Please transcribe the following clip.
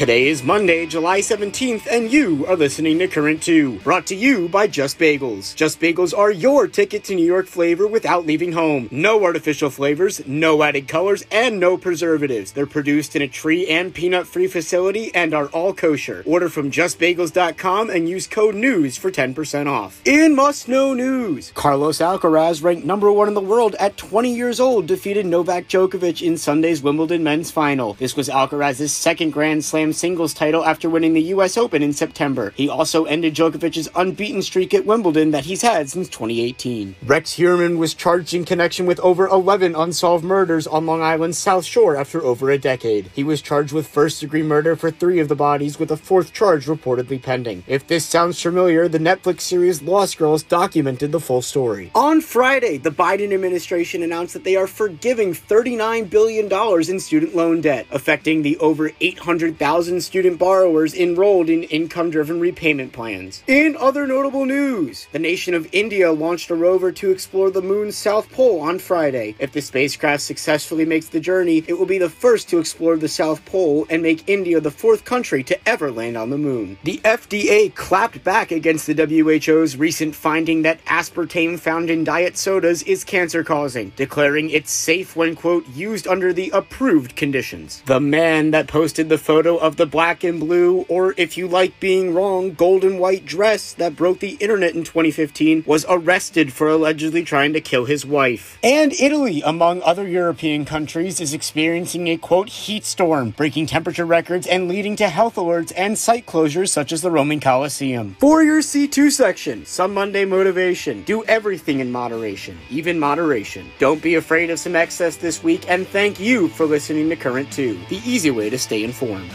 Today is Monday, July 17th, and you are listening to Current 2, brought to you by Just Bagels. Just Bagels are your ticket to New York flavor without leaving home. No artificial flavors, no added colors, and no preservatives. They're produced in a tree and peanut free facility and are all kosher. Order from justbagels.com and use code NEWS for 10% off. In must know news, Carlos Alcaraz, ranked number one in the world at 20 years old, defeated Novak Djokovic in Sunday's Wimbledon men's final. This was Alcaraz's second Grand Slam singles title after winning the US Open in September. He also ended Djokovic's unbeaten streak at Wimbledon that he's had since 2018. Rex Heuermann was charged in connection with over 11 unsolved murders on Long Island's South Shore after over a decade. He was charged with first degree murder for three of the bodies, with a fourth charge reportedly pending. If this sounds familiar, the Netflix series Lost Girls documented the full story. On Friday, the Biden administration announced that they are forgiving $39 billion in student loan debt, affecting the over 800,000 student borrowers enrolled in income driven repayment plans. In other notable news, the nation of India launched a rover to explore the moon's south pole on Friday. If the spacecraft successfully makes the journey, it will be the first to explore the south pole and make India the fourth country to ever land on the moon. The FDA clapped back against the WHO's recent finding that aspartame found in diet sodas is cancer causing, declaring it's safe when, quote, used under the approved conditions. The man that posted the photo of the black and blue, or if you like being wrong, gold and white dress that broke the internet in 2015 was arrested for allegedly trying to kill his wife. And Italy, among other European countries, is experiencing a quote heat storm, breaking temperature records and leading to health alerts and site closures such as the Roman Colosseum. For your C2 section, some Monday motivation. Do everything in moderation, even moderation. Don't be afraid of some excess this week, and thank you for listening to Current 2, the easy way to stay informed.